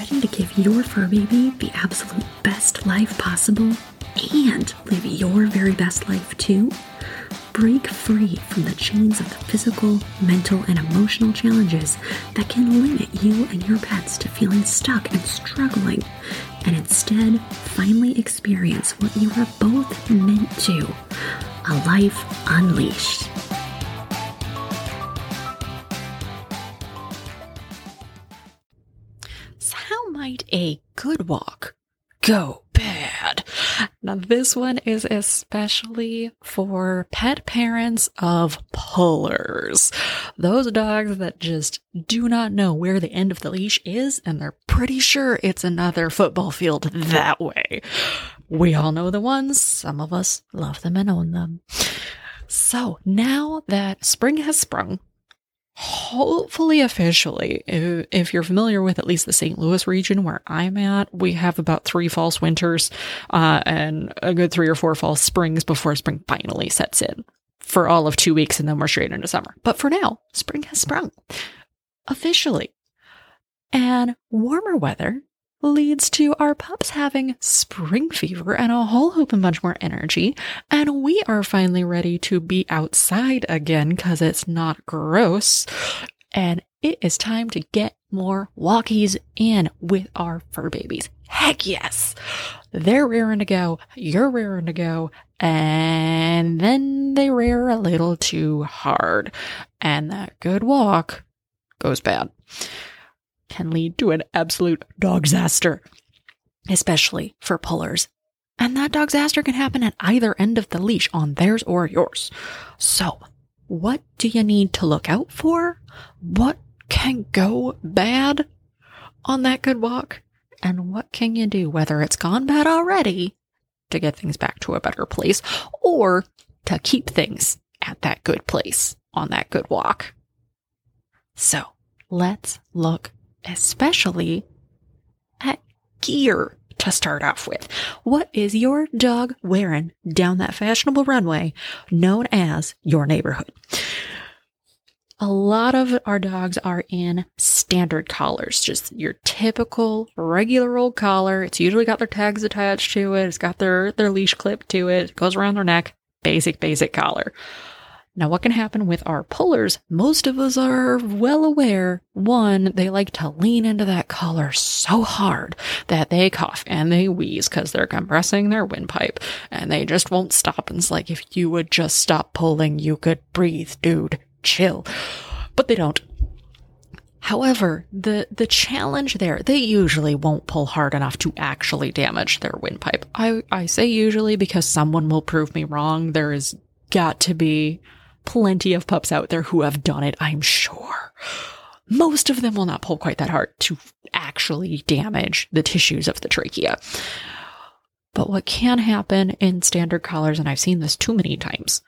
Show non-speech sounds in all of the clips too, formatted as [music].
Ready to give your fur baby the absolute best life possible and live your very best life too? Break free from the chains of the physical, mental, and emotional challenges that can limit you and your pets to feeling stuck and struggling, and instead finally experience what you are both meant to a life unleashed. So how might a good walk go bad? Now, this one is especially for pet parents of pullers. Those dogs that just do not know where the end of the leash is, and they're pretty sure it's another football field that way. We all know the ones. Some of us love them and own them. So now that spring has sprung, hopefully officially if, if, you're familiar with at least the st louis region where i'm at we have about three false winters uh, and a good three or four false springs before spring finally sets in for all of two weeks and then we're straight into summer. But for now spring has sprung officially. And warmer weather leads to our pups having spring fever and a whole hoop of bunch more energy. And we are finally ready to be outside again because it's not gross. And it is time to get more walkies in with our fur babies. Heck yes. They're rearing to go. You're rearing to go. And then they rear a little too hard. And that good walk goes bad can lead to an absolute dogzaster, especially for pullers. And that dogzaster can happen at either end of the leash on theirs or yours. So, what do you need to look out for? What can go bad on that good walk? And what can you do, whether it's gone bad already, to get things back to a better place, or to keep things at that good place on that good walk? So, let's look especially at gear to start off with. What is your dog wearing down that fashionable runway known as your neighborhood? A lot of our dogs are in standard collars, just your typical regular old collar. It's usually got their tags attached to it. It's got their, their leash clipped to it. It goes around their neck. Basic, basic collar. Now, what can happen with our pullers? Most of us are well aware. One, they like to lean into that collar so hard that they cough and they wheeze because they're compressing their windpipe and they just won't stop. And it's like, if you would just stop pulling, you could breathe, dude. Chill. But they don't. However, the, the challenge there, they usually won't pull hard enough to actually damage their windpipe. I, I say usually because someone will prove me wrong. There is got to be plenty of pups out there who have done it, I'm sure. Most of them will not pull quite that hard to actually damage the tissues of the trachea. But what can happen in standard collars, and I've seen this too many times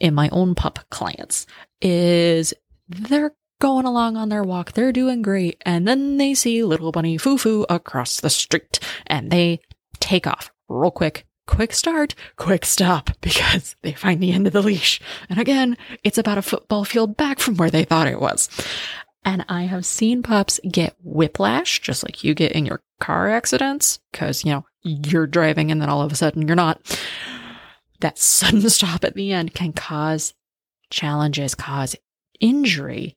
in my own pup clients, is they're going along on their walk, they're doing great, and then they see little bunny foo foo across the street and they take off real quick quick start, quick stop, because [laughs] they find the end of the leash. And again, it's about a football field back from where they thought it was. And I have seen pups get whiplash, just like you get in your car accidents, because, you know, you're driving and then all of a sudden you're not. That sudden [laughs] stop at the end can cause challenges, cause injury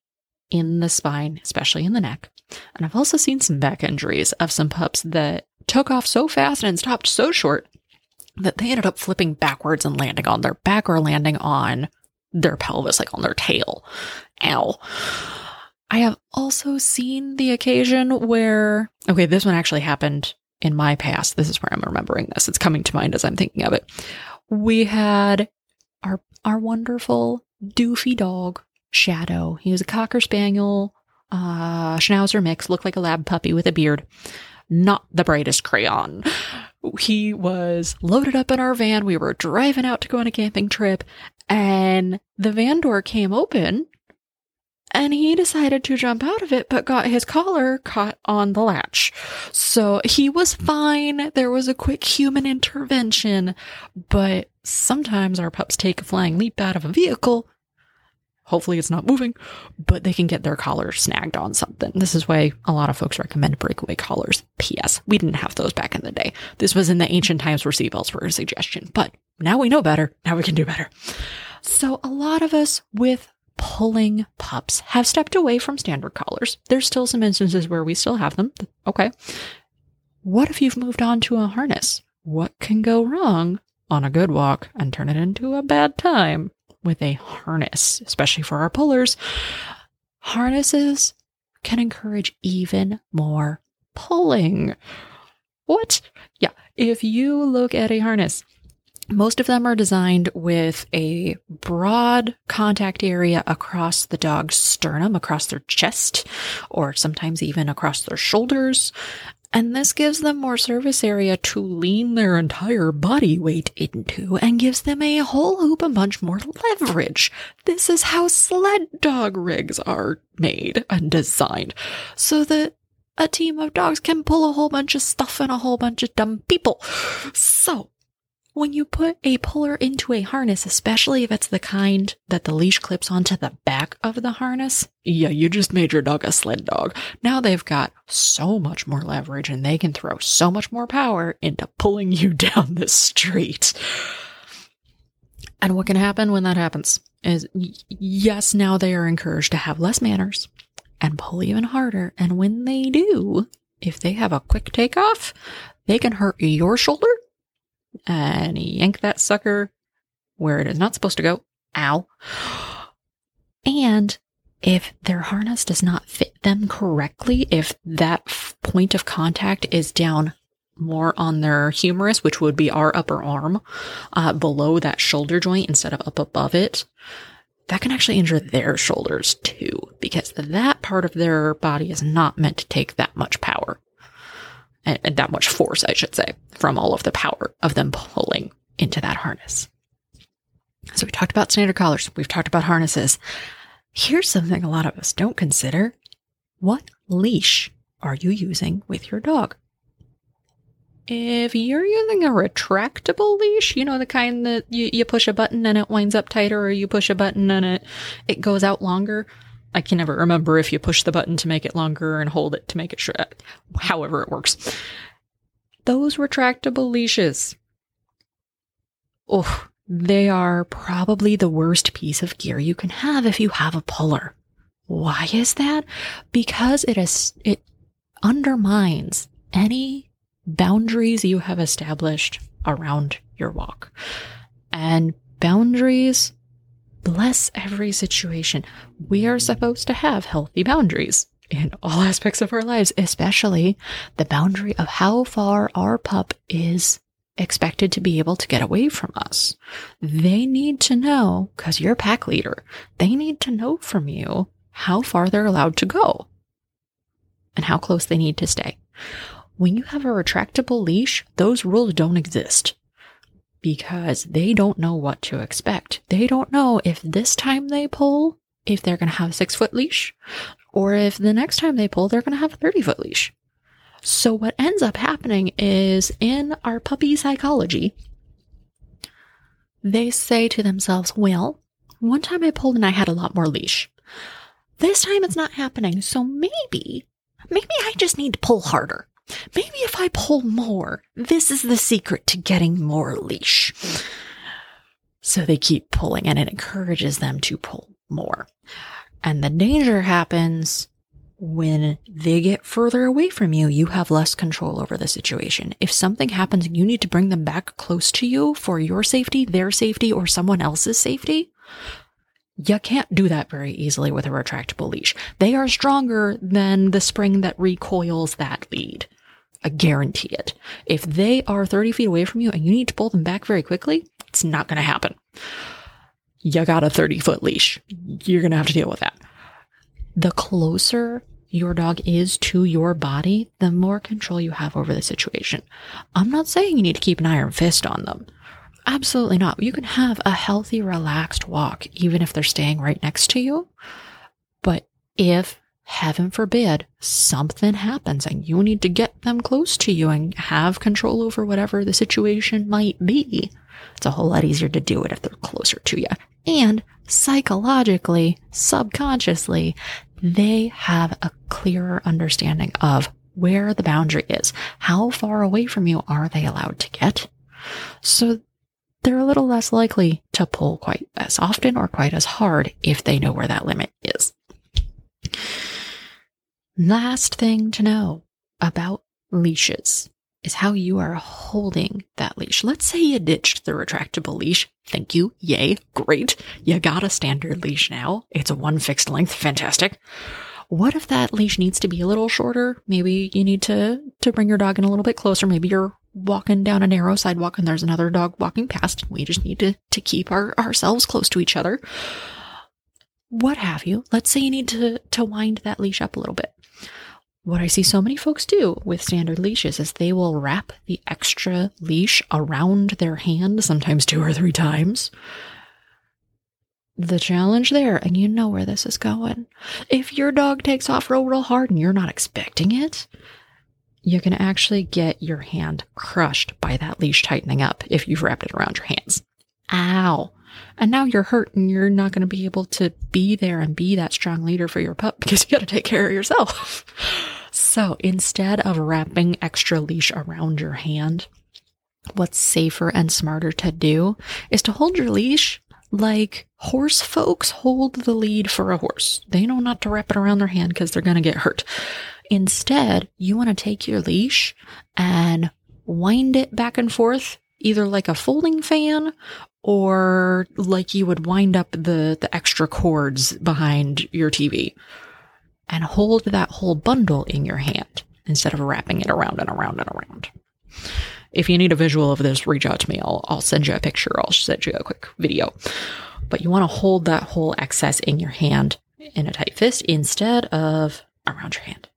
in the spine, especially in the neck. And I've also seen some back injuries of some pups that took off so fast and stopped so short that they ended up flipping backwards and landing on their back or landing on their pelvis, like on their tail. Ow. I have also seen the occasion where, okay, this one actually happened in my past. This is where I'm remembering this. It's coming to mind as I'm thinking of it. We had our, our wonderful doofy dog, Shadow. He was a Cocker Spaniel, uh, Schnauzer mix, looked like a lab puppy with a beard. Not the brightest crayon he was loaded up in our van. We were driving out to go on a camping trip and the van door came open and he decided to jump out of it, but got his collar caught on the latch. So he was fine. There was a quick human intervention, but sometimes our pups take a flying leap out of a vehicle Hopefully it's not moving, but they can get their collar snagged on something. This is why a lot of folks recommend breakaway collars. P.S. We didn't have those back in the day. This was in the ancient times where seatbelts were a suggestion, but now we know better. Now we can do better. So a lot of us with pulling pups have stepped away from standard collars. There's still some instances where we still have them. Okay. What if you've moved on to a harness? What can go wrong on a good walk and turn it into a bad time? With a harness, especially for our pullers. Harnesses can encourage even more pulling. What? Yeah, if you look at a harness, most of them are designed with a broad contact area across the dog's sternum, across their chest, or sometimes even across their shoulders. And this gives them more surface area to lean their entire body weight into and gives them a whole hoop a bunch more leverage. This is how sled dog rigs are made and designed so that a team of dogs can pull a whole bunch of stuff and a whole bunch of dumb people. So when you put a puller into a harness, especially if it's the kind that the leash clips onto the back of the harness, yeah, you just made your dog a sled dog. Now they've got so much more leverage and they can throw so much more power into pulling you [laughs] down the street. And what can happen when that happens is, yes, now they are encouraged to have less manners and pull even harder. And when they do, if they have a quick takeoff, they can hurt your shoulder and yank that sucker where it is not supposed to go. Ow. And if their harness does not fit them correctly, if that f- point of contact is down more on their humerus, which would be our upper arm, uh, below that shoulder joint instead of up above it, that can actually injure their shoulders too, because that part of their body is not meant to take that much power and, and that much force, I should say, from all of the power of them pulling into that harness. So we talked about standard collars. We've talked about harnesses. Here's something a lot of us don't consider. What leash are you using with your dog? If you're using a retractable leash, you know, the kind that you, you push a button and it winds up tighter, or you push a button and it, it goes out longer, I can never remember if you push the button to make it longer and hold it to make it short. However, it works. Those retractable leashes. Oh, they are probably the worst piece of gear you can have if you have a puller. Why is that? Because it is, it undermines any boundaries you have established around your walk. And boundaries bless every situation. We are supposed to have healthy boundaries in all aspects of our lives, especially the boundary of how far our pup is expected to be able to get away from us. They need to know, because you're a pack leader, they need to know from you how far they're allowed to go and how close they need to stay. When you have a retractable leash, those rules don't exist because they don't know what to expect. They don't know if this time they pull, if they're going to have a six foot leash, or if the next time they pull, they're going to have a 30 foot leash. So what ends up happening is in our puppy psychology, they say to themselves, well, one time I pulled and I had a lot more leash. This time it's not happening. So maybe, maybe I just need to pull harder. Maybe if I pull more, this is the secret to getting more leash. So they keep pulling and it encourages them to pull more. And the danger happens when they get further away from you, you have less control over the situation. If something happens and you need to bring them back close to you for your safety, their safety, or someone else's safety, you can't do that very easily with a retractable leash. They are stronger than the spring that recoils that lead. I guarantee it. If they are 30 feet away from you and you need to pull them back very quickly, it's not going to happen. You got a 30 foot leash. You're going to have to deal with that. The closer your dog is to your body, the more control you have over the situation. I'm not saying you need to keep an iron fist on them. Absolutely not. You can have a healthy, relaxed walk, even if they're staying right next to you. But if heaven forbid, something happens and you need to get them close to you and have control over whatever the situation might be, It's a whole lot easier to do it if they're closer to you. And psychologically, subconsciously, they have a clearer understanding of where the boundary is. How far away from you are they allowed to get? So they're a little less likely to pull quite as often or quite as hard if they know where that limit is. Last thing to know about leashes is how you are holding that leash. Let's say you ditched the retractable leash. Thank you. Yay. Great. You got a standard leash now. It's a one fixed length. Fantastic. What if that leash needs to be a little shorter? Maybe you need to, to bring your dog in a little bit closer. Maybe you're walking down a narrow sidewalk and there's another dog walking past. And we just need to, to keep our, ourselves close to each other. What have you. Let's say you need to, to wind that leash up a little bit. What I see so many folks do with standard leashes is they will wrap the extra leash around their hand, sometimes two or three times. The challenge there, and you know where this is going. If your dog takes off real, real hard and you're not expecting it, you can actually get your hand crushed by that leash tightening up if you've wrapped it around your hands. Ow. And now you're hurt and you're not going to be able to be there and be that strong leader for your pup [laughs] because you got to take care of yourself. So instead of wrapping extra leash around your hand, what's safer and smarter to do is to hold your leash like horse folks hold the lead for a horse. They know not to wrap it around their hand because they're going to get hurt. Instead, you want to take your leash and wind it back and forth, either like a folding fan or like you would wind up the, the extra cords behind your TV and hold that whole bundle in your hand instead of wrapping it around and around and around. If you need a visual of this, reach out to me. I'll, I'll send you a picture. I'll send you a quick video. But you want to hold that whole excess in your hand in a tight fist instead of around your hand.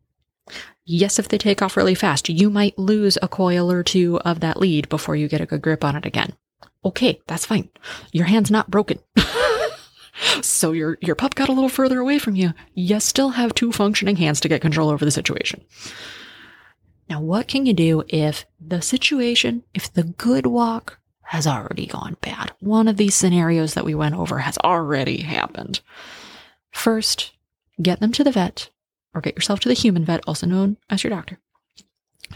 Yes, if they take off really fast, you might lose a coil or two of that lead before you get a good grip on it again. Okay, that's fine. Your hand's not broken. [laughs] so your your pup got a little further away from you. You still have two functioning hands to get control over the situation. Now, what can you do if the situation, if the good walk has already gone bad? One of these scenarios that we went over has already happened. First, get them to the vet or get yourself to the human vet, also known as your doctor,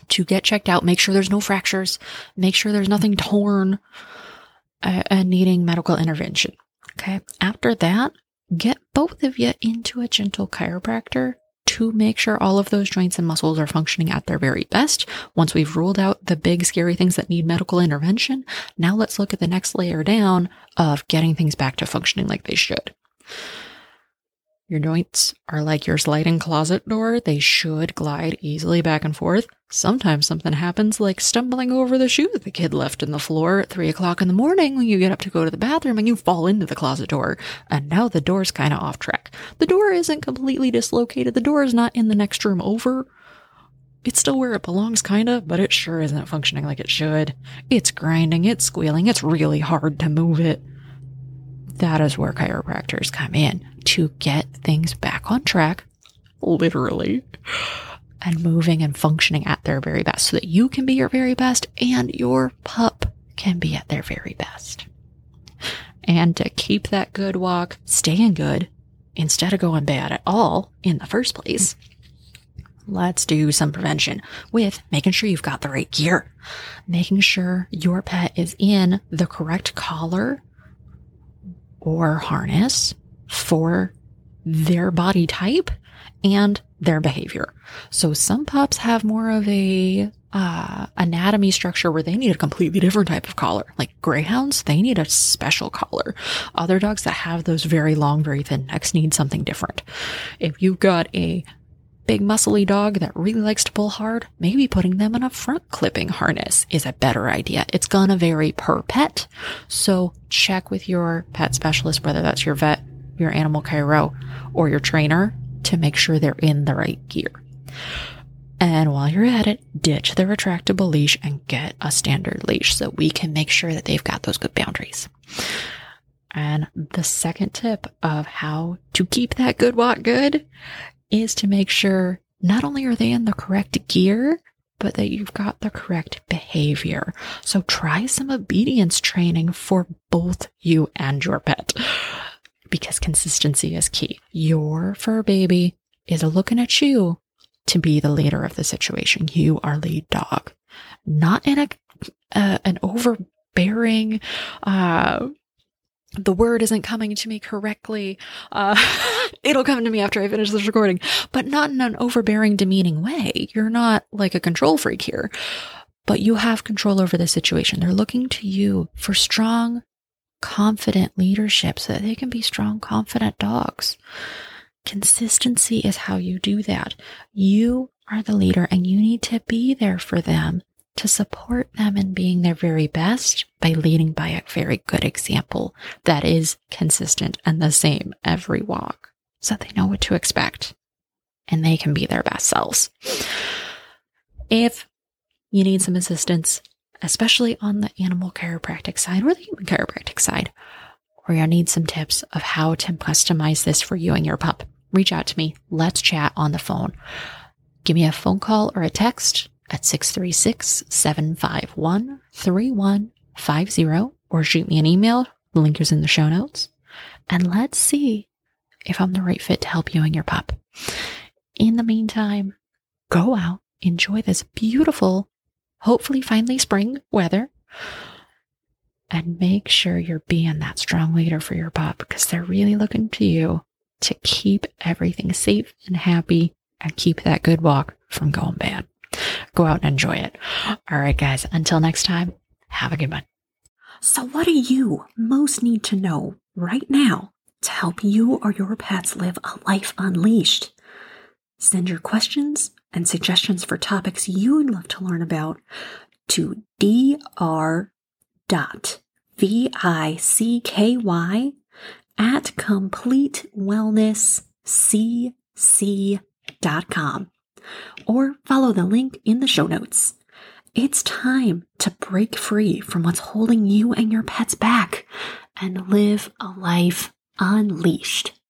to get checked out. Make sure there's no fractures. Make sure there's nothing torn uh, and needing medical intervention. Okay. After that, get both of you into a gentle chiropractor to make sure all of those joints and muscles are functioning at their very best. Once we've ruled out the big scary things that need medical intervention, now let's look at the next layer down of getting things back to functioning like they should. Your joints are like your sliding closet door. They should glide easily back and forth. Sometimes something happens like stumbling over the shoe that the kid left in the floor at three o'clock in the morning when you get up to go to the bathroom and you fall into the closet door. And now the door's kind of off track. The door isn't completely dislocated. The door is not in the next room over. It's still where it belongs, kinda, but it sure isn't functioning like it should. It's grinding, it's squealing, it's really hard to move it. That is where chiropractors come in to get things back on track, literally, and moving and functioning at their very best so that you can be your very best and your pup can be at their very best. And to keep that good walk staying good instead of going bad at all in the first place, let's do some prevention with making sure you've got the right gear, making sure your pet is in the correct collar or harness for their body type and their behavior. So some pups have more of a uh, anatomy structure where they need a completely different type of collar. Like greyhounds, they need a special collar. Other dogs that have those very long, very thin necks need something different. If you've got a big muscly dog that really likes to pull hard, maybe putting them in a front clipping harness is a better idea. It's gonna vary per pet. So check with your pet specialist, whether that's your vet your animal chiro or your trainer to make sure they're in the right gear. And while you're at it, ditch the retractable leash and get a standard leash so we can make sure that they've got those good boundaries. And the second tip of how to keep that good walk good is to make sure not only are they in the correct gear, but that you've got the correct behavior. So try some obedience training for both you and your pet because consistency is key. Your fur baby is looking at you to be the leader of the situation. You are lead dog, not in a uh, an overbearing, uh, the word isn't coming to me correctly. Uh, [laughs] it'll come to me after I finish this recording, but not in an overbearing, demeaning way. You're not like a control freak here, but you have control over the situation. They're looking to you for strong, confident leadership so that they can be strong, confident dogs. Consistency is how you do that. You are the leader and you need to be there for them to support them in being their very best by leading by a very good example that is consistent and the same every walk so they know what to expect and they can be their best selves. If you need some assistance, especially on the animal chiropractic side or the human chiropractic side, or you need some tips of how to customize this for you and your pup, reach out to me. Let's chat on the phone. Give me a phone call or a text at 636 751 3150 or shoot me an email. The link is in the show notes. And let's see if I'm the right fit to help you and your pup. In the meantime, go out, enjoy this beautiful, hopefully finally spring weather, and make sure you're being that strong leader for your pup because they're really looking to you to keep everything safe and happy and keep that good walk from going bad go out and enjoy it. All right, guys, until next time, have a good one. So, what do you most need to know right now to help you or your pets live a life unleashed? Send your questions and suggestions for topics you would love to learn about to dr.vicky at completewellnesscc.com or follow the link in the show notes. It's time to break free from what's holding you and your pets back and live a life unleashed.